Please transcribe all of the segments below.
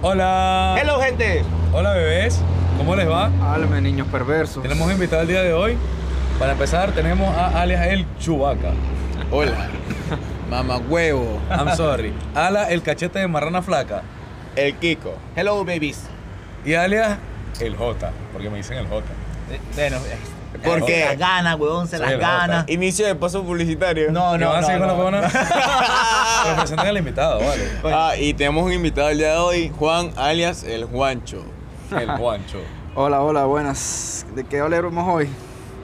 Hola. Hello, gente. Hola, bebés. ¿Cómo les va? Háblame, niños perversos. Tenemos invitado el día de hoy. Para empezar, tenemos a alias el Chubaca. Hola. Mamá huevo. I'm sorry. Ala el cachete de marrana flaca. El Kiko. Hello, babies. Y alias el J. Porque me dicen el J. Eh, Bueno, eh, ¿Por se qué? las gana, huevón, se Soy las el gana. Inicio de paso publicitario. No, ¿Qué no, no. seguir con la no. huevona? Pero presenten al invitado, vale. Ah, y tenemos un invitado el día de hoy, Juan alias el Juancho. El Juancho. Hola, hola, buenas. ¿De qué hablaremos hoy?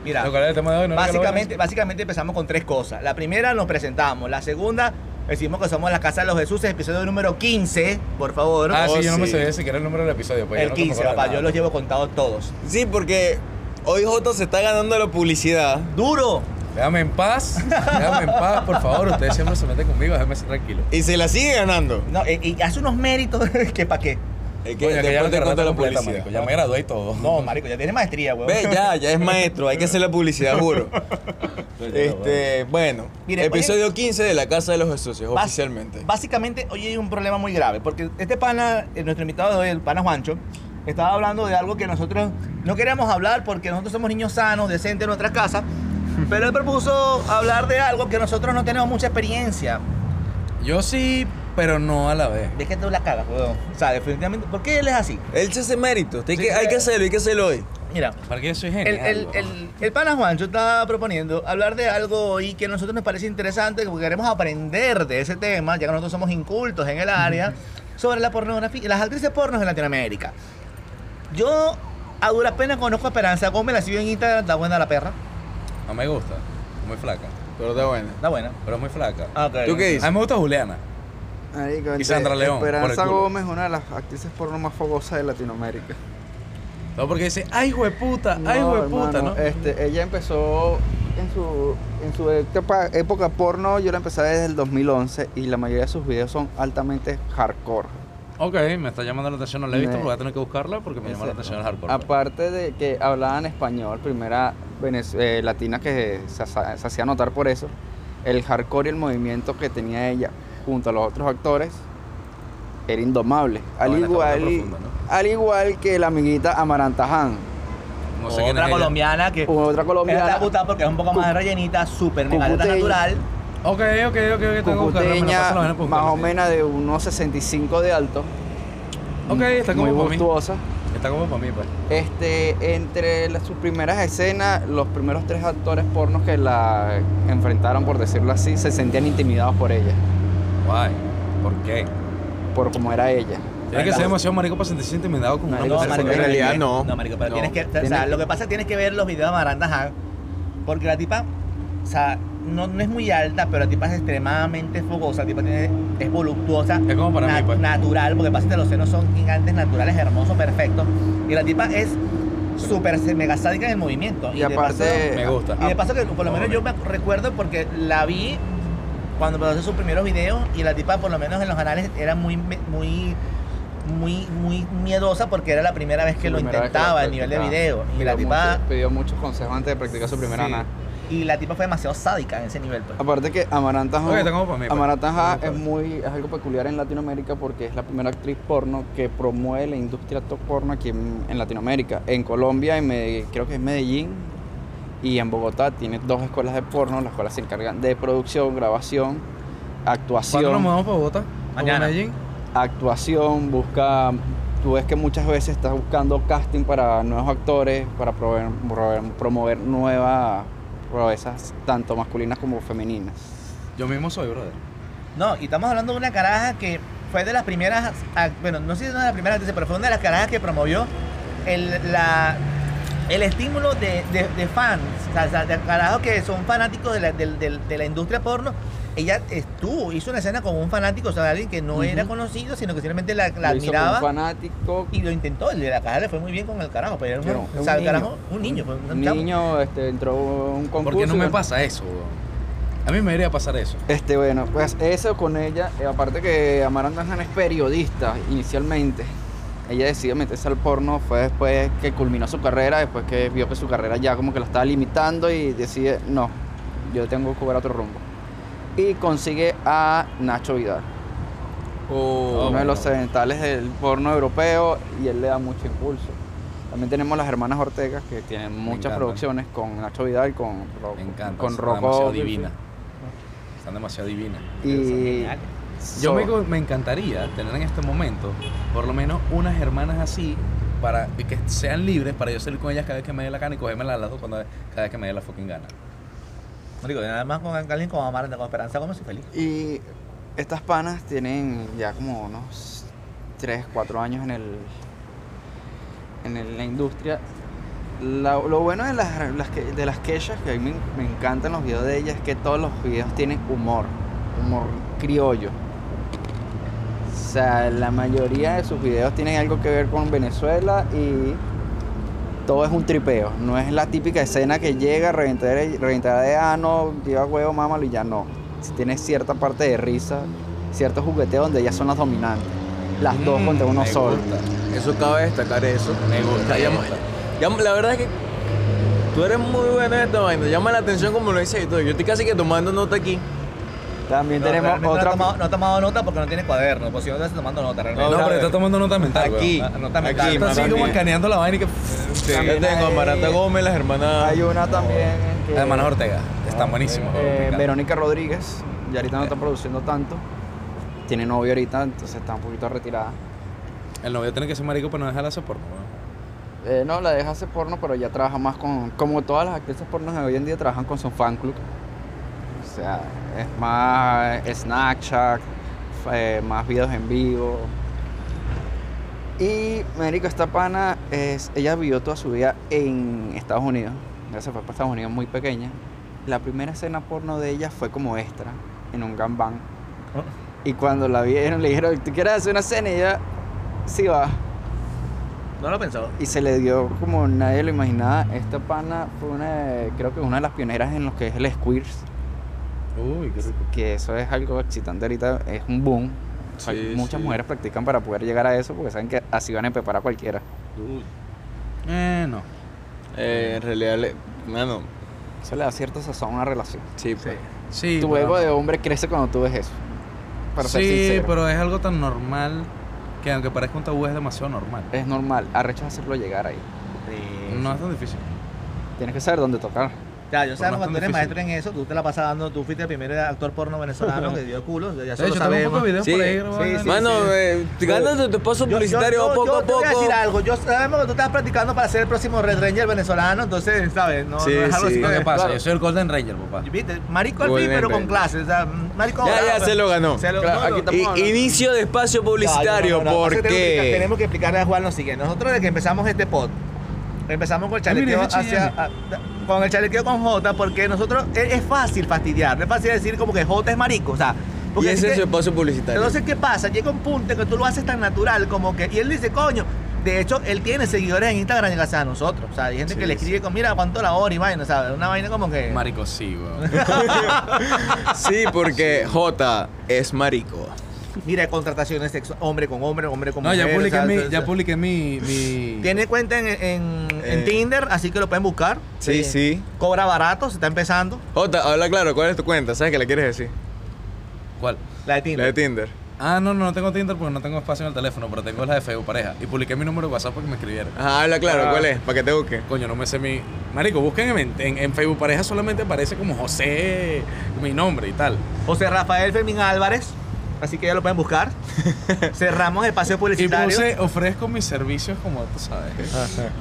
Mira, era el tema de hoy, ¿no? básicamente, básicamente empezamos con tres cosas. La primera, nos presentamos. La segunda, decimos que somos la Casa de los Jesús, episodio número 15, por favor. Ah, sí, Oh, yo no me sí. sé siquiera el número del episodio. Pues, el yo no 15, me acuerdo papá, yo los llevo contados todos. Sí, porque hoy Joto se está ganando la publicidad. ¡Duro! Déjame en paz. Déjame en paz, por favor. Ustedes siempre se meten conmigo. Déjame ser tranquilo. Y se la sigue ganando. No, y hace unos méritos que para qué. Es que Coño, que ya no te la completa, publicidad. marico. Ya me gradué y todo. No, marico, ya tiene maestría. Ve, ya, ya es maestro. Hay que hacer la publicidad, juro. Este, bueno, Mire, episodio 15 de la Casa de los Jesús, Bas- oficialmente. Básicamente, hoy hay un problema muy grave, porque este pana, eh, nuestro invitado de hoy, el pana Juancho, estaba hablando de algo que nosotros no queríamos hablar porque nosotros somos niños sanos, decentes en nuestra casa, pero él propuso hablar de algo que nosotros no tenemos mucha experiencia. Yo sí, pero no a la vez. ¿De qué tú la cagas, weón? O sea, definitivamente, ¿por qué él es así? Él se hace méritos. Hay, Sí, que, hay que hacerlo, hay que hacerlo hoy. Mira, ¿Para qué yo soy el, genial? el, el, el pana Juancho está proponiendo hablar de algo hoy que a nosotros nos parece interesante, porque queremos aprender de ese tema, ya que nosotros somos incultos en el área, sobre la pornografía, las actrices pornos en Latinoamérica. Yo a duras penas conozco a Esperanza Gómez, la sigo en Instagram, está buena la perra, No me gusta. Es muy flaca. Pero está bueno. está buena. Pero es muy flaca. Ah. ¿Tú qué dices? A mí me gusta Juliana. Marico, Y entre Sandra León, Esperanza. Gómez, una de las actrices porno más fogosas de Latinoamérica. No, porque dice, ay, hueputa, ay, No, hueputa, hermano, ¿no? Este, ella empezó en su, en su época, época porno, yo la empecé desde el 2011 y la mayoría de sus videos son altamente hardcore. Ok, me está llamando la atención, no la he visto, Me- voy a tener que buscarla porque me llama la atención el hardcore. pues. Aparte de que hablaban español, primera venez- eh, latina que se, hacía notar por eso, el hardcore y el movimiento que tenía ella junto a los otros actores era indomable. Al igual, muy profunda, ¿no? al igual que la amiguita Amaranta Han, No sé quién Otra colombiana que otra colombiana. está gustada porque es un poco más rellenita, súper mega natural. Ok, ok, ok, ok, tengo que buscarla, cucuteña, paso la vaina para más o buscarla, menos de unos 65 de alto. Ok, está como muy para mí. voluptuosa. Está como para mí, pues. Este, entre las- sus primeras escenas, los primeros tres actores pornos que la enfrentaron, por decirlo así, se sentían intimidados por ella, Guay. ¿Por qué? por cómo era ella. Tiene que ser demasiado marico para sentirse intimidado con una Marico, mujer. marico, porque- en realidad no. No, marico, pero No. tienes que, o sea, Tienes- lo que pasa es que tienes que ver los videos de Maranda Han, porque la tipa, o sea, no, no es muy alta, pero la tipa es extremadamente fogosa, la tipa tiene, es voluptuosa, Es como para mí, pues. natural, porque pasa que los senos son gigantes, naturales, hermosos, perfectos, y la tipa es súper mega sádica en el movimiento. Y de aparte- paso- Me gusta. y de paso que por lo menos yo me recuerdo porque la vi cuando hacer sus primeros videos y la tipa por lo menos en los canales era muy muy muy muy miedosa porque era la primera vez que lo intentaba a nivel de video y Pidió la tipa mucho- pidió muchos consejos antes de practicar su primera sí, nada. Y la tipa fue demasiado sádica en ese nivel pues. Aparte que Amaranta pues. Amaranta Vamos es muy es algo peculiar en Latinoamérica porque es la primera actriz porno que promueve la industria top porno aquí en, en Latinoamérica. En Colombia, en Medi- creo que es Medellín y en Bogotá tiene dos escuelas de porno, las cuales se encargan de producción, grabación, ¿Cuándo nos actuación, mudamos para Bogotá? Mañana. ¿Para Medellín? actuación, busca tú ves que muchas veces estás buscando casting para nuevos actores, para promover, promover, promover nuevas proezas, tanto masculinas como femeninas. Yo mismo soy, brother. no y estamos hablando de una caraja que fue de las primeras bueno no sé si es una de las primeras pero fue una de las carajas que promovió el el estímulo de, fans, o de carajos que son fanáticos de la industria porno. Ella estuvo, hizo una escena con un fanático, o sea, alguien que no era conocido, sino que simplemente la, la Lo hizo con admiraba. Un fanático, Y lo intentó, el de la caja le fue muy bien con el carajo, pero era un, o sea, un carajo, un niño, un chamo. niño este, entró a un concurso. ¿Por qué no me pasa eso? A mí me debería pasar eso. Este, bueno, pues eso con ella, eh, aparte que Amaranta Han es periodista inicialmente. Ella decidió meterse al porno, fue después que culminó su carrera, después que vio que su carrera ya como que lo estaba limitando y decide, no, yo tengo que jugar otro rumbo. Y consigue a Nacho Vidal. Oh, uno de los occidentales del porno europeo y él le da mucho impulso. También tenemos las hermanas Ortega que tienen muchas producciones con Nacho Vidal, con, Ro- Me encanta. con están Rocco. demasiado divinas. Están demasiado divinas. Y Yo me, me encantaría tener en este momento por lo menos unas hermanas así para que sean libres para yo salir con ellas cada vez que me dé la gana y cogerme las dos cuando cada vez que me dé la fucking gana. Marico, nada más con alguien como Amaranta, con Esperanza, como soy feliz. Y estas panas tienen ya como unos 3, 4 años en el en la industria. Lo bueno de las, las que- de que a mí me encantan los videos de ellas, es que todos los videos tienen humor, humor criollo. O sea, la mayoría de sus videos tienen algo que ver con Venezuela y todo es un tripeo. No es la típica escena que llega, reventar, reventar de ano, lleva huevo, mámalo y ya no. Tiene cierta parte de risa, cierto jugueteo donde ellas son las dominantes. Las dos Mm, contra uno solo. gusta. Eso cabe destacar eso. Me gusta, Ya- me gusta. ya- la verdad es que tú eres muy bueno en esta vaina. Llama la atención como lo dices y todo. Yo estoy casi que tomando nota aquí. También No, tenemos otra. No ha, tomado, no ha tomado nota porque no tiene cuaderno. Pues si no estás tomando nota, realmente. No, No, pero está tomando nota mental. Aquí, weón. nota aquí, mental. Está así como escaneando la vaina y que. Sí, yo También tengo Maranta Gómez, las hermanas. Hay una también. que- Hermanas Ortega. Están buenísimos. weón, me Eh, encanta. Verónica Rodríguez, ya ahorita no Eh. está produciendo tanto. Tiene novio ahorita, entonces está un poquito retirada. El novio tiene que ser marico para no dejar de hacer porno. Eh, no, la deja hacer porno, pero ya trabaja más con. Como todas las actrices porno de hoy en día trabajan con su fan club. O sea, es más Snapchat, eh, más videos en vivo. Y Mérico, esta pana, es, ella vivió toda su vida en Estados Unidos. Ella se fue para Estados Unidos muy pequeña. La primera escena porno de ella fue como extra en un gangbang. Y cuando la vieron, le dijeron, ¿tú quieres hacer una escena? Y ella, sí va. No lo pensó. Y se le dio como nadie lo imaginaba. Esta pana fue una, de- creo que una de las pioneras en lo que es el squeers. Uy, qué rico. Que eso es algo excitante ahorita, es un boom. O sea, Sí, muchas sí. mujeres practican para poder llegar a eso porque saben que así van a empepar a cualquiera. Eh, no. Eh, en realidad, le- mano, Eso le da cierta sazón a una relación. sí, pues. Sí. tu pero ego de hombre crece cuando tú ves eso. Para ser sí, sincero. pero es algo tan normal que aunque parezca un tabú es demasiado normal. Es normal, arrecho hacerlo llegar ahí. No es tan difícil. Tienes que saber dónde tocar. Ya, yo sabemos tan tú eres maestro en eso, tú te la pasas dando, tú fuiste el primer actor porno venezolano que dio culo, ya eso lo sabemos. poco Sí, sí, sí. Mano, eh, gánate tu Yo- yo- publicitario yo- poco yo a te voy a poco. decir algo, yo sabemos que tú estás practicando para ser el próximo Red Ranger venezolano, entonces, ¿sabes? No, Sí, no es algo sí. que pasa, yo soy el Golden Ranger, papá. ¿Viste? Marico al fin, pero con clases, o sea, marico Ya, ya, se lo ganó. Se lo- Claro, no, aquí no. estamos I- hablando. inicio de espacio publicitario, no, no, no, ¿por pasa que tenemos que explicar- qué? Tenemos que explicarle a Juan lo siguiente. Nosotros desde que empezamos este pod, empezamos con el chalequeo hacia, a- con el chalequeo con J, porque nosotros es, es fácil fastidiar, no es fácil decir como que J es marico, o sea, Y porque ese así es su espacio publicitario. entonces, ¿qué pasa? Llega un punto en que tú lo haces tan natural como que. Y él dice, coño. De hecho, él tiene seguidores en Instagram gracias a nosotros. O sea, hay gente Sí, que le escribe con, mira, cuánto la hora y vaina, ¿sabes? Una vaina como que. Marico, sí, weón. Sí, porque J es marico. Mira, contrataciones sexo, hombre con hombre, hombre con No, mujer. ya o publiqué sea, mi, ya publiqué mi, mi... Tiene cuenta en, en, en Eh. Tinder, así que lo pueden buscar. Sí, Eh, sí. Cobra barato, se está empezando. J, habla claro, ¿cuál es tu cuenta? ¿Sabes qué le quieres decir? ¿Cuál? La de La Tinder. de Tinder. Ah, no, no, no tengo Tinder porque no tengo espacio en el teléfono, pero tengo la de Facebook pareja. Y publiqué mi número de WhatsApp porque me escribieron. Ajá, habla claro, Ah. ¿cuál es? Para que te busque. Coño, no me sé mi... Marico, busquen en, en, en Facebook pareja solamente aparece como José, mi nombre y tal. José Rafael Fermín Álvarez. Así que ya lo pueden buscar. Cerramos el paseo Y publicitario. puse, ofrezco mis servicios como tú sabes.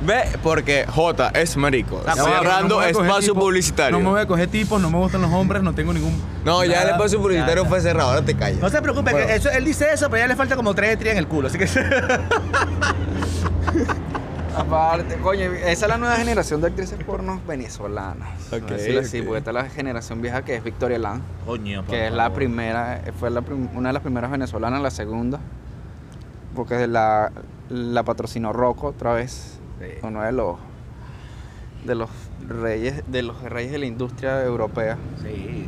Ve, porque J es marico. Ah, Cerrando no espacio tipo- publicitario. No me voy a coger tipos, no me gustan los hombres, no tengo ningún... No, ya el espacio publicitario fue cerrado, ahora te callas. No se preocupe, Bueno. que eso, él dice eso, pero ya le falta como tres estrías en el culo. Así que. Aparte, coño, esa es la nueva generación de actrices porno venezolanas. Ok, Decirlo así, ok. porque está la generación vieja que es Victoria Land, Coño, que es la primera, fue la prim- una de las primeras venezolanas, la segunda, porque la, la patrocinó Rocco otra vez, Sí. uno de los de los reyes de los reyes de la industria europea. Sí.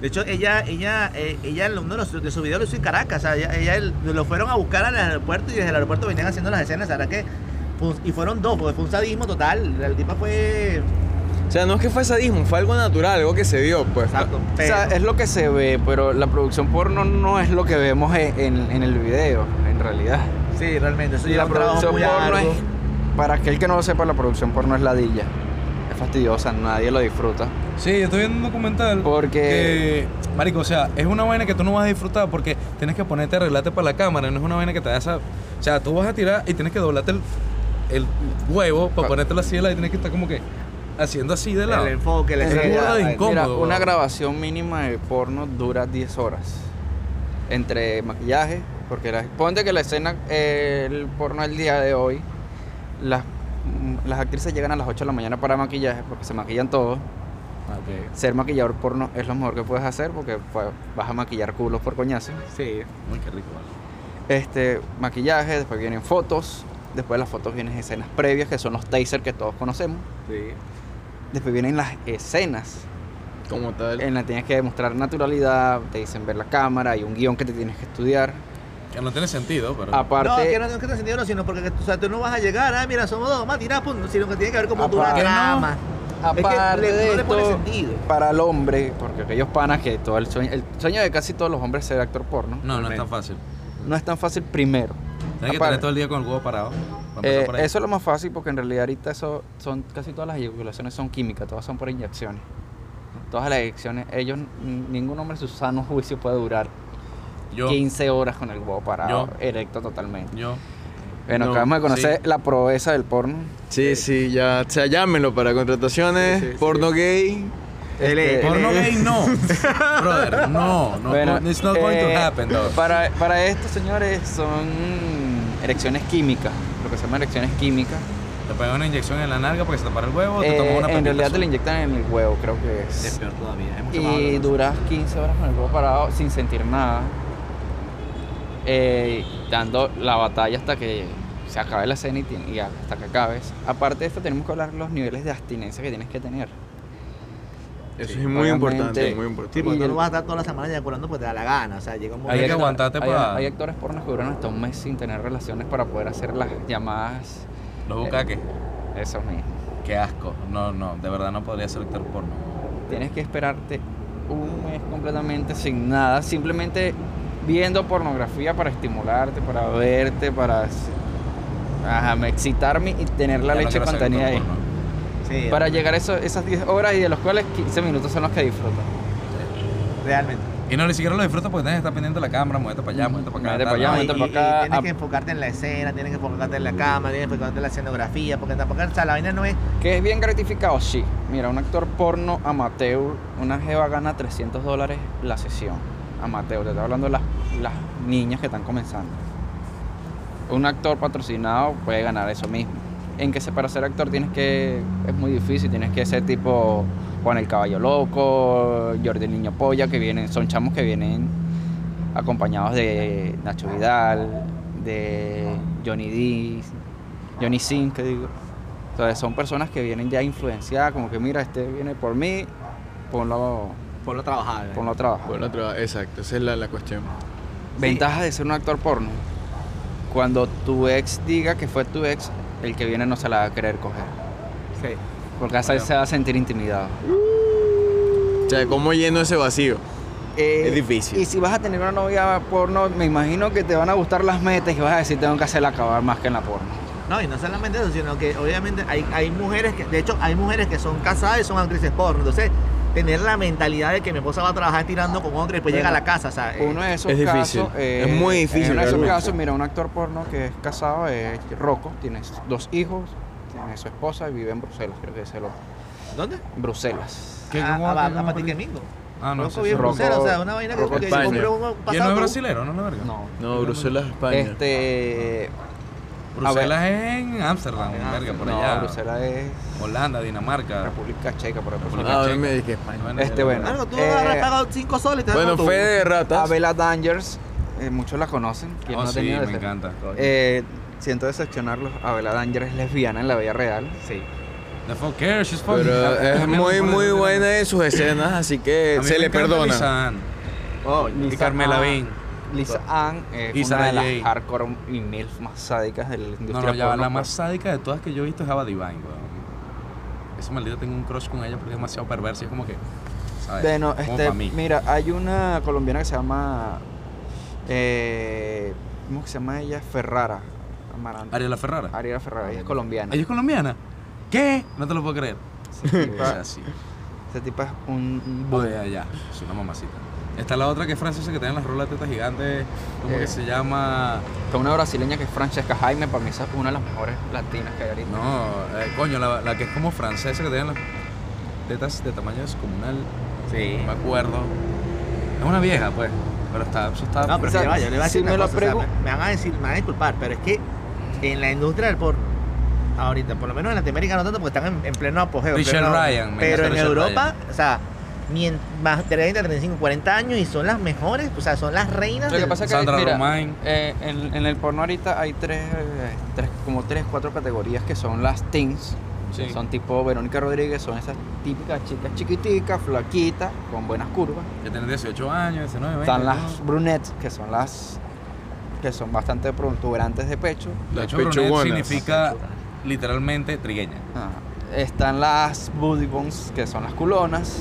De hecho, ella, ella, eh, ella, uno de, los, de sus videos lo hizo en Caracas. O sea, ella, ella el- lo fueron a buscar al aeropuerto y desde el aeropuerto venían haciendo las escenas. ¿Sabes que y fueron dos, porque fue un sadismo total. El tipo fue. O sea, no es que fue sadismo, fue algo natural, algo que se dio, pues. Exacto. O sea, es lo que se ve, pero la producción porno no es lo que vemos en, en- en el video, en realidad. Sí, realmente. Eso Y lleva la producción muy porno es, para aquel que no lo sepa, la producción porno es ladilla. Es fastidiosa, nadie lo disfruta. Sí, yo estoy viendo un documental. Porque- Que, marico, o sea, es una vaina que tú no vas a disfrutar porque tienes que ponerte a arreglarte para la cámara. No es una vaina que te da esa. O sea, tú vas a tirar y tienes que doblarte el, el huevo para Pa- ponértelo así de lado y tienes que estar como que haciendo así de lado. El enfoque, la Es burda de incómodo. Mira, una grabación mínima de porno dura 10 horas. Entre maquillaje, porque la, ponte que la escena, eh, el porno del día de hoy, las, las actrices llegan a las 8 de la mañana para maquillaje, porque se maquillan todos. Ah. Ser maquillador porno es lo mejor que puedes hacer, porque pues, vas a maquillar culos por coñazo. Sí. Muy que rico, vale. Este, maquillaje, después vienen fotos, después de las fotos vienen escenas previas, que son los taser que todos conocemos. Sí. Después vienen las escenas, Como tal. en las que tienes que demostrar naturalidad, te dicen ver la cámara, hay un guion que te tienes que estudiar. Que no tiene sentido, pero. Aparte, No, que no, no es que te sentido, no, sino porque o sea, tú no vas a llegar, ah, mira, somos dos, más tirar, pum, sino que tiene que ver como tú una Aparte- trama. aparte es que le- de no le pone esto, sentido. para el hombre, porque aquellos panas que todo el sueño, el sueño de casi todos los hombres es ser actor porno, no, no es tan fácil. no es tan fácil primero. Tienes que tener todo el día con el huevo parado. Eh, por ahí. eso es lo más fácil porque en realidad ahorita eso son casi todas las eyaculaciones son químicas, todas son por inyecciones. Todas las inyecciones, ellos, ningún hombre en su sano juicio puede durar Yo. 15 horas con el huevo parado, Yo. erecto totalmente. Yo. Bueno, No, acabamos de conocer sí. la proeza del porno. Sí, sí, ya. O sea, llámenlo para contrataciones, Sí, sí, sí. porno gay. Este, Porno eh. gay no. Brother, no. no Bueno, it's not going to eh, happen, though. Para, para estos señores son erecciones químicas, lo que se llama erecciones químicas. Te pegan una inyección en la nalga porque se te para el huevo, te Eh, tomas una en realidad te la inyectan en el huevo, creo que Es es. peor todavía, es mucho Y duras 15 horas con el huevo parado sin sentir nada. eh, dando la batalla hasta que se acabe la escena y, y hasta que acabes. Aparte de esto, tenemos que hablar los niveles de abstinencia que tienes que tener. Eso Sí, es muy importante, muy Sí, importante. porque Y tú no vas a estar toda la semana eyaculando porque te da la gana. O sea, llega un Hay momento. que actor- aguantarte hay- pa- Hay actores pornos que duran hasta un mes sin tener relaciones para poder hacer las llamadas. Los bucaques. Eso mismo. Qué asco. No, no, de verdad no podría ser actor porno. Tienes que esperarte un mes completamente sin nada, simplemente viendo pornografía para estimularte, para verte, para ajá, me- excitarme y tener la Ya no leche ser contenida ahí. porno. Sí, Para llegar a eso- esas 10 horas y de los cuales 15 minutos son los que disfrutan. realmente. Y no, ni siquiera lo disfrutas porque tienes que estar pendiente de la cámara, muévete para allá, muévete para acá. Muévete tal, pa' allá, muévete acá, tienes que enfocarte en la escena, tienes que enfocarte en la cámara, tienes que enfocarte en la escenografía, porque tampoco, o sea, la vaina no es. ¿Que es bien gratificado? Sí. Mira, un actor porno amateur, una jeva gana 300 dólares la sesión. Amateur, te estoy hablando de las, las niñas que están comenzando. Un actor patrocinado puede ganar eso mismo. En que se- para ser actor tienes que. Es muy difícil, tienes que ser tipo Juan el Caballo Loco, Jordi el Niño Polla, que vienen, son chamos que vienen acompañados de Nacho Vidal, de Johnny D, Johnny Sin, que digo. Entonces son personas que vienen ya influenciadas, como que mira, este viene por mí, ponlo, Por lo trabajar. ponlo a trabajar. Bueno, otra- exacto, esa es la, la cuestión. Ventaja de ser un actor porno. Cuando tu ex diga que fue tu ex, el que viene no se la va a querer coger. Sí. Porque así se va a sentir intimidado. O sea, ¿cómo lleno ese vacío? Eh, Es difícil. Y si vas a tener una novia porno, me imagino que te van a gustar las metas y vas a decir, tengo que hacerla acabar más que en la porno. No, y no solamente eso, sino que obviamente hay, hay mujeres que, de hecho, hay mujeres que son casadas y son actrices porno. Entonces, tener la mentalidad de que mi esposa va a trabajar tirando con otro y después llega a la casa, o sea, eh, Uno de esos es difícil. casos. eh, Es muy difícil, En uno de esos realmente. casos, mira, un actor porno que es casado, es Rocco, tiene dos hijos, tiene su esposa y vive en Bruselas, creo que es el otro. ¿dónde? Bruselas. ¿Qué- a, cómo- a, a, cómo- a Mingo. Ah, no, Rocco vive en Rocco- Bruselas, o sea, una vaina que, que compré un Y él no pasado. es brasilero, ¿no? La verga. No. No, Bruselas, España. Este. Bruselas es en Ámsterdam, En verga, por no, allá. Bruselas es Holanda, Dinamarca. República Checa, por ejemplo. República Ah, Checa. me dije España. Este, bueno. Algo, tú Eh, agarras pagado 5 soles y te das Bueno, fe de ratas. Abela Dangers, eh, muchos la conocen. ¿Quién Oh, no sí, me ese? encanta. Eh, siento decepcionarlos. Abela Danger es lesbiana en la vida real. Sí. The fuck cares, she's fucking- Pero es muy, muy buena en sus escenas, así que se le perdona. Oh, y Carmela Bean. Lisa Ann es Y una de las hardcore y milf más sádicas de la industria No, no, ya porno, la pues. más sádica de todas que yo he visto es Ava Divine, weón. ese maldito tengo un crush con ella porque es demasiado perversa y es como que, ¿sabes? Bueno, Como este, mí. mira, hay una colombiana que se llama. Eh, ¿Cómo que se llama ella? Ferrara. Amarante. Ariela Ferrara. Ariela Ferrara, ella es colombiana. ¿Ella es colombiana? ¿Qué? No te lo puedo creer. Esa O tipa, sea, sí. esa tipa es un. un. Oye, ya, es una mamacita. Está la otra que es francesa que tiene las rolas de tetas gigantes, como Eh. que se llama... Con una brasileña que es Francesca Jaime, para mí esa es una de las mejores latinas que hay ahorita. No, eh, coño, la, la que es como francesa que tiene las tetas de tamaño descomunal, Sí. no me acuerdo. Es una vieja, pues, pero está... Eso está No, pero O sea, vaya, le voy a si decir me una lo cosa, o sea, pregu- me, me van a decir, me van a disculpar, pero es que en la industria del porno, ahorita, por lo menos en Latinoamérica no tanto porque están en, en pleno apogeo. pleno- Ryan, me Pero en Europa, Ryan. o sea, más de 30, 35, 40 años y son las mejores, o sea, son las reinas Lo que del- pasa es que, Sandra mira, Romain. eh, en, en el porno ahorita hay tres, eh, tres, como tres, cuatro categorías que son las teens. Sí. Son tipo Verónica Rodríguez, son esas típicas chicas chiquiticas, flaquitas, con buenas curvas. Que tiene 18 años, 19, 20. Están ¿no? las brunettes, que son las que son bastante protuberantes de pecho. De Las hecho, brunette pechugonas. significa literalmente trigueña. Ah, están las booty bones, que son las culonas.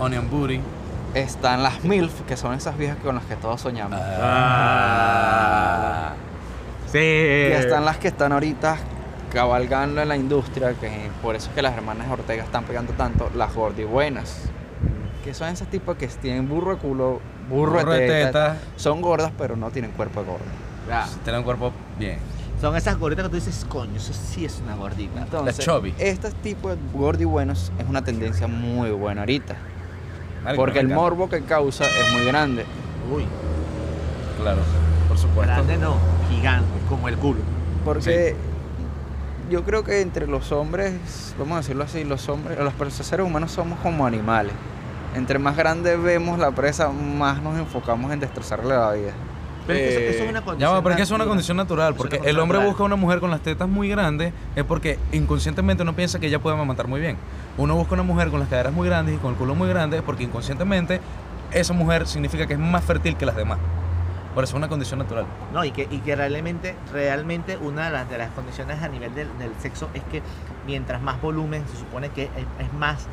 Onion booty. Están las MILF, que son esas viejas con las que todos soñamos. Ah. Sí. Y están las que están ahorita cabalgando en la industria, que por eso es que las hermanas Ortega están pegando tanto, las gordibuenas. Que son esas tipos que tienen burro de culo, burro, Burro de de teta. teta. Son gordas, pero no tienen cuerpo de gorda. Ya. Tiene un cuerpo bien. Son esas gorditas que tú dices, coño, eso sí es una gordita. Entonces, chubby. estos tipos de gordibuenos es una tendencia muy buena ahorita. Marico, Porque el morbo que causa es muy grande. Uy, Claro, por supuesto. grande no, gigante, como el culo. Porque yo creo que entre los hombres, vamos a decirlo así, los hombres, los seres humanos somos como animales. Entre más grande vemos la presa, más nos enfocamos en destrozarle la vida. Pero es que eso, Eh, eso es una Ya condición. va, pero es que es una natural. condición natural, Es porque condición el hombre natural. busca una mujer con las tetas muy grandes es porque inconscientemente no piensa que ella puede amamantar muy bien. Uno busca una mujer con las caderas muy grandes y con el culo muy grande porque inconscientemente esa mujer significa que es más fértil que las demás. Por eso es una condición natural. No, y que, y que realmente, realmente una de las, de las condiciones a nivel del, del sexo es que mientras más volumen se supone que es, es más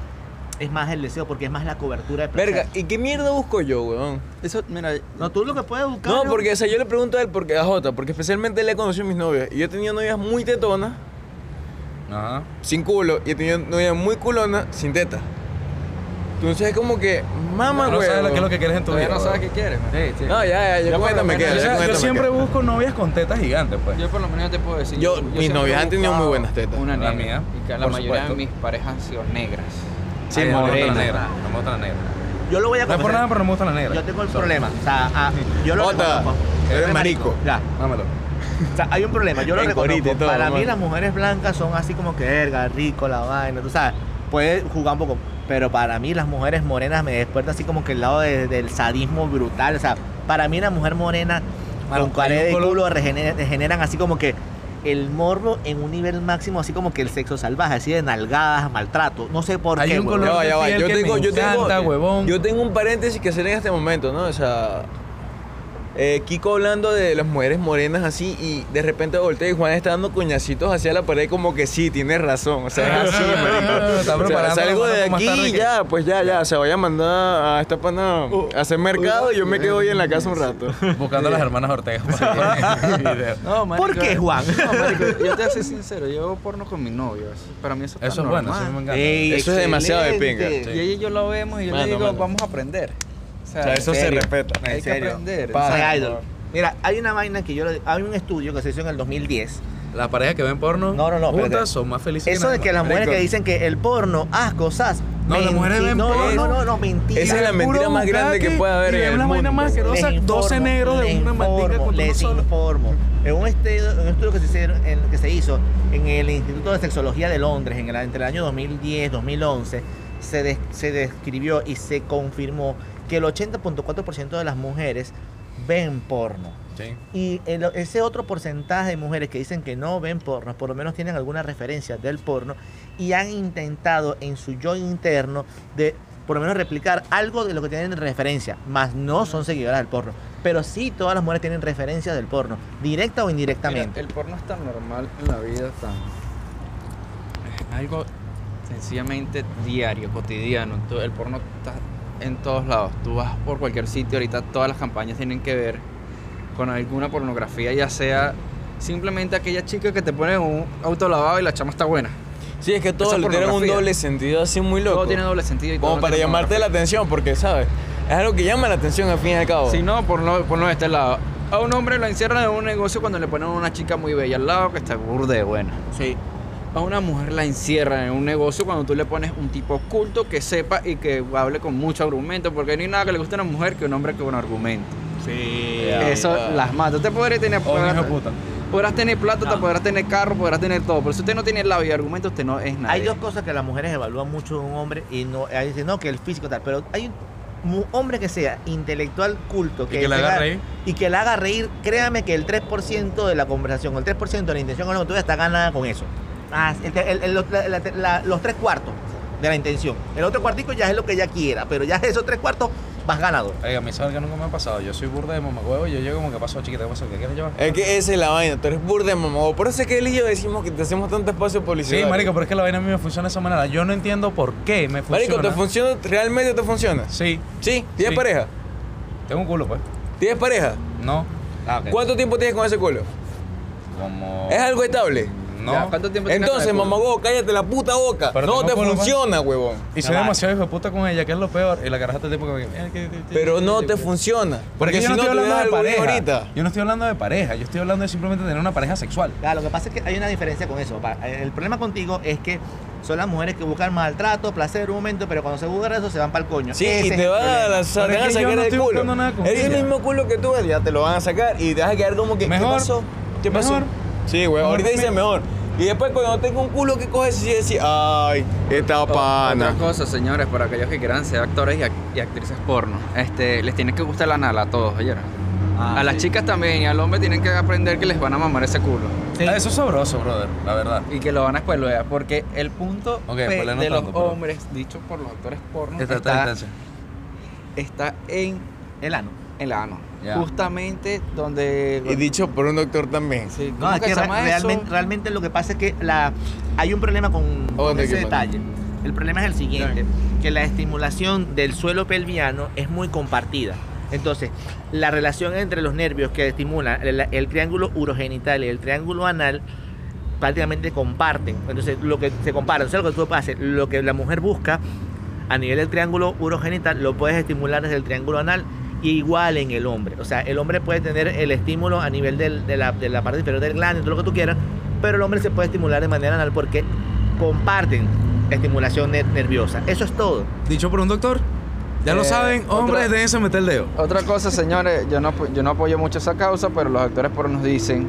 es más el deseo porque es más la cobertura de placer. Verga, ¿y qué mierda busco yo, weón? Eso, mira, No, tú lo que puedes buscar. No, porque o sea, yo le pregunto a él, porque a Jota, porque especialmente él le conoció a mis novias. Y yo he tenido novias muy tetonas, Ajá. sin culo, y he tenido novias muy culonas, sin teta. Entonces es como que, mamá, no güey. sabes qué es lo que quieres en tu vida. no sabes qué quieres. man. Sí, sí. No, ya, ya, yo Yo lo me quedo. Yo, siempre busco novias con tetas gigantes, pues. Yo por lo menos te puedo decir. Yo- mis novias he han tenido muy buenas tetas. Una La negra. mía, Y que la por mayoría supuesto. de mis parejas han sido negras. Sí, Ay, no me gusta la negra. No me gusta la negra. Yo lo voy a No es por nada, pero no me gusta la negra. Yo tengo el problema. O sea, ah, yo lo Jota, reconozco. eres marico. Ya. Dámelo. O sea, hay un problema, yo lo En reconozco. corito y todo, Para mí mamá. las mujeres blancas son así como que verga, rico, la vaina, tú sabes. Puede jugar un poco, pero para mí las mujeres morenas me despierta así como que el lado de- del sadismo brutal. O sea, para mí la mujer morena con cara hay un de color- culo regener- generan así como que el morbo en un nivel máximo, así como que el sexo salvaje, así de nalgadas, maltrato. No sé por Hay qué. un color tengo, tengo, yo tengo un paréntesis que hacer en este momento, ¿no? O sea, eh, Kiko hablando de las mujeres morenas así y de repente voltea y Juan está dando coñacitos hacia la pared como que sí, tienes razón. O sea, es así, marico. O sea, salgo de aquí y ya, pues ya, ya. Se vaya a mandar a esta pana a hacer mercado y yo me quedo hoy en la casa un rato. Buscando a las hermanas Ortega. No, marico, ¿Por qué, Juan? No, marico, yo te voy a ser sincero, yo hago porno con mi novio. eso- Para mí eso, Eso es bueno, eso normal. me encanta. Ey, Eso es demasiado de pinga. Y ella y yo lo vemos y yo Mano, le digo, mano. vamos a aprender. O sea, O sea, eso se respeta. hay en que serio. aprender. Pa- o sea, Soy idol. Mira, hay una vaina que yo... lo- Hay un estudio que se hizo en el 2010 Las parejas que ven porno No, no, no, juntas son más felices Eso de nada que las mujeres que dicen que el porno, asco, sas. No, las mujeres ven no, porno. No, no, no, mentira. Esa es la mentira más grande que puede haber y en el una vaina mundo. más asquerosa, Les 12 informo, negros de una mandinga con Les solo. informo. En un estudio, en un estudio que, se hicieron- en- que se hizo en el Instituto de Sexología de Londres en el, entre el año 2010 2011, se, des- se describió y se confirmó que el 80.4% de las mujeres ven porno. Sí. Y el- ese otro porcentaje de mujeres que dicen que no ven porno, por lo menos tienen alguna referencia del porno y han intentado en su yo interno de por lo menos replicar algo de lo que tienen en referencia, más no son seguidoras del porno. Pero sí todas las mujeres tienen referencias del porno, directa o mira, indirectamente. el porno es tan normal en la vida, tan Es algo sencillamente diario, cotidiano. Tú- El porno está en todos lados. Tú vas por cualquier sitio, ahorita todas las campañas tienen que ver con alguna pornografía, ya sea simplemente aquella chica que te pone un auto lavado y la chama está buena. Sí, es que todo tiene un doble sentido así muy loco. Todo tiene doble sentido y todo Como para llamarte la atención, porque, ¿sabes? Es algo que llama la atención al fin y al cabo. Si no, por no, por no de este lado. A un hombre lo encierran en un negocio cuando le ponen una chica muy bella al lado que está burde de buena. Sí. A una mujer la encierran en un negocio cuando tú le pones un tipo culto que sepa y que hable con mucho argumento, porque no hay nada que le guste a una mujer que un hombre con argumento. Sí. Eso las mata. Usted podrá tener, O un hijo podrá, de puta. podrás tener plata, No. podrás tener carro, podrás tener todo, pero si usted no tiene labio y argumento, usted no es nada. Hay dos cosas que las mujeres evalúan mucho de un hombre y no, ahí dicen, no, que el físico tal, pero hay un hombre que sea intelectual culto, que, que la haga reír. y que la haga reír, créame que el 3% de la conversación, o el 3% de la intención con lo que tú está ganada con eso. Ah, el- el- el- los- la- la- la- los tres cuartos de la intención. El otro cuartico ya es lo que ella quiera, pero ya esos tres cuartos vas ganado. Oiga, a mí sabes que nunca me ha pasado. Yo soy burda de mamagüevo y yo llego como que pasó, chiquita, ¿qué pasó? ¿Qué quieres llevar? Es que esa es la vaina, tú eres burda de mamá. Por eso es que él y yo decimos que te hacemos tanto espacio Sí, publicitario. marico, pero es que la vaina a mí me funciona de esa manera. Yo no entiendo por qué me funciona. Marico, ¿te funciona? ¿Realmente te funciona? Sí, Sí, ¿tienes Sí. pareja? tengo un culo, pues. ¿Tienes pareja? No. Ah. ¿Cuánto tiempo tienes con ese culo? Como... ¿Es algo estable? No. Ya, ¿Cuánto tiempo Entonces, mamagüevo, cállate la puta boca. Pero no te pues. funciona, huevón. Y soy demasiado hijo de puta con ella, que es lo peor. Y la caraja todo el tiempo que... "Mira, que- que- Pero no te que-". funciona. Porque yo si no estoy hablando de pareja. ahorita. Yo no estoy hablando de pareja. Yo estoy hablando de simplemente tener una pareja sexual. Ya, lo que pasa es que hay una diferencia con eso. pa. El problema contigo es que son las mujeres que buscan maltrato, placer, un momento, pero cuando se buscan eso se van para el coño. Sí, Ese y te van a, la- van a que yo sacar no el estoy culo. buscando nada con Es el mismo culo que tú, ya te lo van a sacar y te vas a quedar como que. Mejor. ¿Qué pasó? ¿Qué pasó? Mejor. Sí, güey, ahorita dice mejor. Y después cuando tengo un culo que coges y decís, ay, esta pana. Otra cosa, señores, para aquellos que quieran ser actores y, ac- y actrices porno, este, les tiene que gustar la nala a todos, ¿oyeron? Ah, a las sí. chicas también y al hombre tienen que aprender que les van a mamar ese culo. Sí. Ah, Eso es sabroso, brother, la verdad. Y que lo van a spoilear, porque el punto P de los tanto, pero- hombres, dicho por los actores porno, está en El ano. el ano. Justamente donde... Y dicho por un doctor también. Sí, No, ¿cómo es que re- realmente, realmente lo que pasa es que la, hay un problema con, Oh, con ese detalle. El problema es el siguiente, que la estimulación del suelo pelviano es muy compartida. Entonces, la relación entre los nervios que estimulan el, el triángulo urogenital y el triángulo anal prácticamente comparten. Entonces, lo que se compara, entonces lo que tú haces, lo que la mujer busca a nivel del triángulo urogenital, lo puedes estimular desde el triángulo anal igual en el hombre. O sea, el hombre puede tener el estímulo a nivel del- de, la, de la parte inferior del glande, todo lo que tú quieras, pero el hombre se puede estimular de manera anal porque comparten estimulación ner- nerviosa. Eso es todo. Dicho por un doctor. Ya lo Eh, saben, hombres, déjense meter el dedo. Otra cosa, señores, yo no, apo- yo no apoyo mucho esa causa, pero los actores porno nos dicen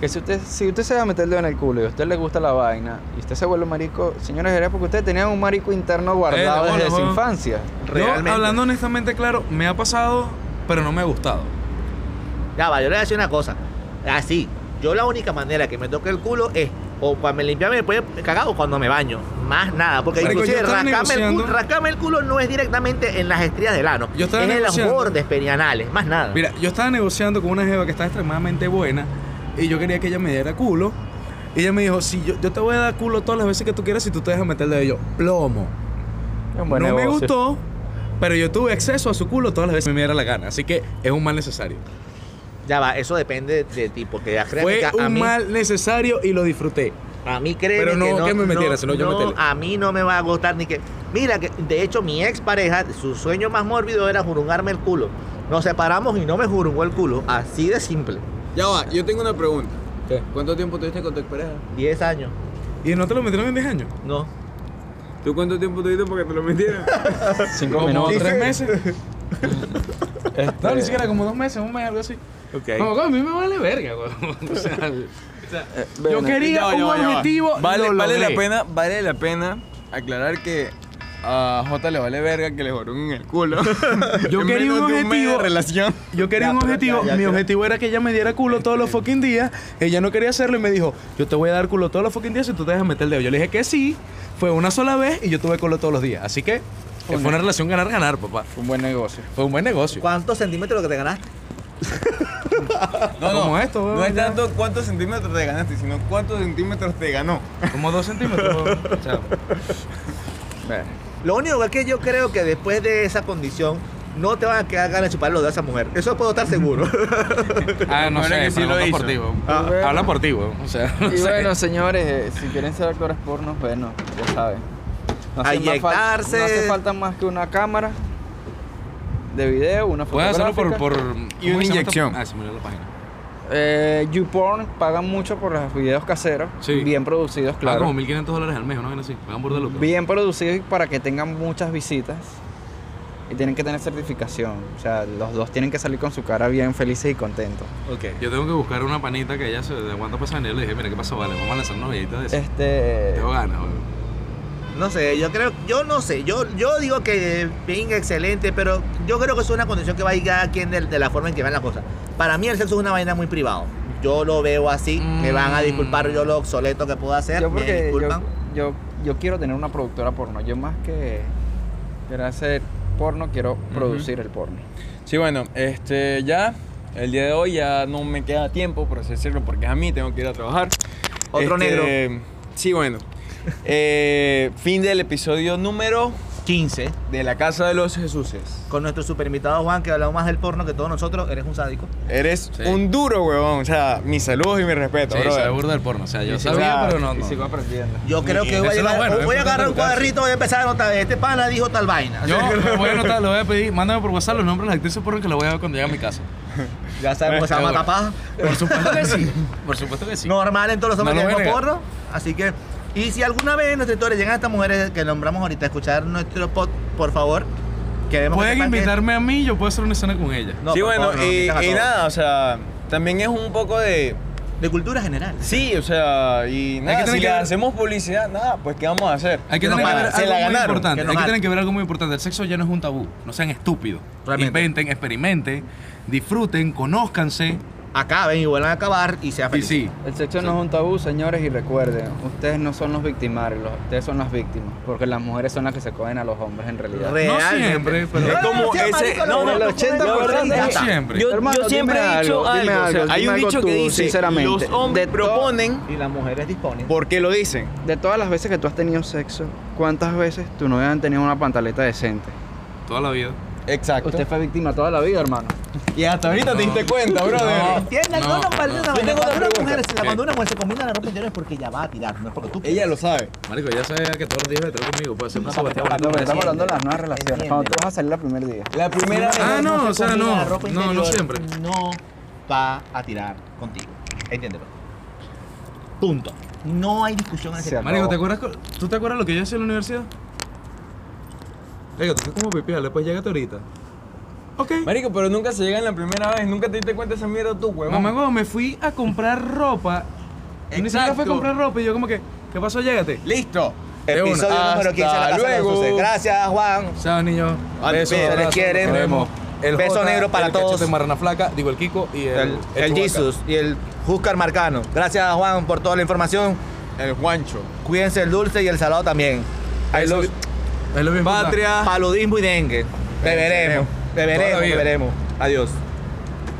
que si usted, si usted se va a meter el dedo en el culo y a usted le gusta la vaina y usted se vuelve marico, señores, era porque ustedes tenían un marico interno guardado Eh, de desde su weón. Yo, hablando honestamente, claro, me ha pasado, pero no me ha gustado. Ya va, yo le voy a decir una cosa. Así, yo la única manera que me toque el culo es o cuando me limpiarme después de cagar o cuando me baño. Más nada. Porque Marico, inclusive rascarme el, culo, rascarme el culo no es directamente en las estrías del ano. Yo estaba es en los bordes perianales. Más nada. Mira, yo estaba negociando con una jeva que estaba extremadamente buena y yo quería que ella me diera culo. Y ella me dijo, si yo, yo te voy a dar culo todas las veces que tú quieras si tú te dejas meter el dedo. Y yo, plomo. No me gustó, pero yo tuve acceso a su culo todas las veces que me diera la gana. Así que es un mal necesario. Ya va, eso depende de ti. Porque ya Fue que a un mí, mal necesario y lo disfruté. a mí créeme Pero no que no, que me metiera, no, sino yo no, meterle. A mí no me va a gustar ni que... Mira, que de hecho mi ex pareja, su sueño más mórbido era jurungarme el culo. Nos separamos y no me jurungó el culo. Así de simple. Ya va, yo tengo una pregunta. ¿Qué? ¿Cuánto tiempo tuviste con tu pareja? 10 años. ¿Y no te lo metieron en 10 años? No. ¿Tú cuánto tiempo tuviste porque te lo metieron? Cinco Como minutos. tres meses. Este, No, ni siquiera como dos meses, un mes, algo así. ok. Como a mí me vale verga, weón. O sea, eh, yo quería Ya un ya. Vale, la pena, vale la pena aclarar que a J le vale verga que le joró en el culo. Yo En quería un de objetivo. de relación. Yo quería Ya, un objetivo. ya, ya, Mi ya. objetivo era que ella me diera culo todos los fucking días. Ella no quería hacerlo y me dijo, yo te voy a dar culo todos los fucking días si tú te dejas meter el dedo. Yo le dije que sí. Fue una sola vez y yo tuve culo todos los días. Así que fue una relación ganar-ganar, papá. Un buen negocio. Fue un buen negocio. ¿Cuántos centímetros que te ganaste? No, no, Como esto, No es tanto cuántos centímetros te ganaste, sino cuántos centímetros te ganó. Como dos centímetros. weón. Bueno, Lo único es que yo creo que después de esa condición no te van a quedar ganas de chupar los a esa mujer. Eso puedo estar seguro. ah, no Bueno, sé, que sí lo hizo. por ti, weón. Ah, bueno. Habla por ti, weón. O sea, no y sé. bueno, señores, si quieren ser actores pornos, bueno, ya saben. No A hace más fal- inyectarse. no hace falta más que una cámara de video, una Puedes hacerlo por, por Y una ¿cómo se llama esta- inyección. Ah, se me olvidó la página. Eh, YouPorn pagan mucho por los videos caseros, Sí. bien producidos, Claro. claro. como 1500 dólares al mes, ¿no? Así. Pagan por de lucro. Bien producidos y para que tengan muchas visitas. Y tienen que tener certificación. O sea, los dos tienen que salir con su cara bien felices y contentos. ok. Yo tengo que buscar una panita que ella se aguanta pasar en él. Le dije, mira, ¿qué pasó? Vale, vamos a lanzar videitos de eso. Este. Tengo ganas. No sé, yo creo, yo no sé, yo, yo digo que bien excelente, pero yo creo que es una condición que va a ir cada quien de, de la forma en que vean las cosas. Para mí el sexo es una vaina muy privado. Yo lo veo así, me van a disculpar yo lo obsoleto que puedo hacer, Yo me porque yo, disculpan. yo, yo quiero tener una productora porno. Yo más que quiero hacer porno, quiero producir el porno. Sí, bueno, este ya el día de hoy ya no me queda tiempo, por así decirlo, porque a mí tengo que ir a trabajar. Otro Este, negro. Sí, bueno. Eh, fin del episodio número 15, de la Casa de los Jesuses. con nuestro super invitado Juan, que hablamos más del porno que todos nosotros, eres un sádico. Eres Sí. un duro, huevón. O sea, mis saludos y mi respeto, Sí, se burda del porno. O sea, yo Y sabía, pero no. Y no. sigo aprendiendo. Yo creo que voy a, lo llegar- bueno, voy a agarrar un cuadrito, voy a empezar a anotar, este pana dijo tal vaina. Yo me voy a anotar, le voy a pedir, mándame por WhatsApp los nombres de las actrices porno que la voy a ver cuando llegue a mi casa. ya sabemos que se llama tapaz. Por supuesto que sí. Por supuesto que sí. normal en todos los hombres No que lo porno. Así que, y si alguna vez en nuestra historia llegan estas mujeres que nombramos ahorita a escuchar nuestro pod, por favor, queremos que Pueden que- invitarme a mí, yo puedo hacer una escena con ella. No, sí, bueno, favor, y, a nada, o sea, también es un poco de. De cultura general. Sí, o sea, y nada, si que le ver- hacemos publicidad, nada, pues ¿qué vamos a hacer? Hay que Que tener que ver algo la muy ganaron, importante. que Hay que tener que ver algo muy importante. El sexo ya no es un tabú. No sean estúpidos. Realmente. Inventen, experimenten, disfruten, conózcanse. Acaben y vuelvan a acabar y sean Y felices. sí, El sexo no es un tabú, señores, y recuerden, ustedes no son los victimarios, ustedes son las víctimas, porque las mujeres son las que se cogen a los hombres en realidad. Realmente. siempre, pero- Es como sea ese- no, no, el 80% la verdad es- siempre. Yo, Hermano, yo siempre he dicho algo, dime algo, o sea, algo, hay un dicho que dice, sinceramente, los hombres proponen Y las mujeres disponen. ¿por qué lo dicen? De todas las veces que tú has tenido sexo, ¿cuántas veces tu novia han tenido una pantaleta decente? toda la vida. Exacto. Usted fue víctima toda la vida, hermano. Y hasta ahorita te No. diste cuenta, brother. No, No, no, parece no. una Yo tengo una Cuando una pregunta. mujer, se- ¿Qué? cuando una mujer se combina la ropa interior es porque ella va a tirar, no es porque tú Ella lo sabe. Marico, ya sabía que todos los días estar conmigo. Puede ser una No, Sebastián pero- No, pero estamos hablando de las nuevas relaciones. Cuando tú vas a salir el primer día. La primera Si vez. Ah, no, o sea, combina no. la ropa No, no siempre. No va a tirar contigo. Entiéndelo. Punto. No hay discusión en ese Se tema. Marico, No. ¿te ¿tú te acuerdas lo que yo hacía en la universidad? Marico, tú estás como pipial, después llégate ahorita. Ok. Marico, pero nunca se llega en la primera vez. Nunca te diste cuenta de esa mierda tú, huevón. Mamá, huevo, me fui a comprar ropa. Y ni siquiera fui a comprar ropa y yo como que, ¿qué pasó? Llégate. Listo. Episodio número 15 de la de luego. Gracias, Juan. Chao, niños. Besos, se les quiere. nos vemos. El Beso negro para el todos. Cachete Marrana Flaca, digo el Kiko y el, El, el. Jesus y el Juscar Marcano. Gracias, Juan, por toda la información. El Juancho. Cuídense el dulce y el salado también. I love you. Es lo mismo. Patria. Paludismo y dengue. Beberemos. Beberemos, beberemos. Adiós.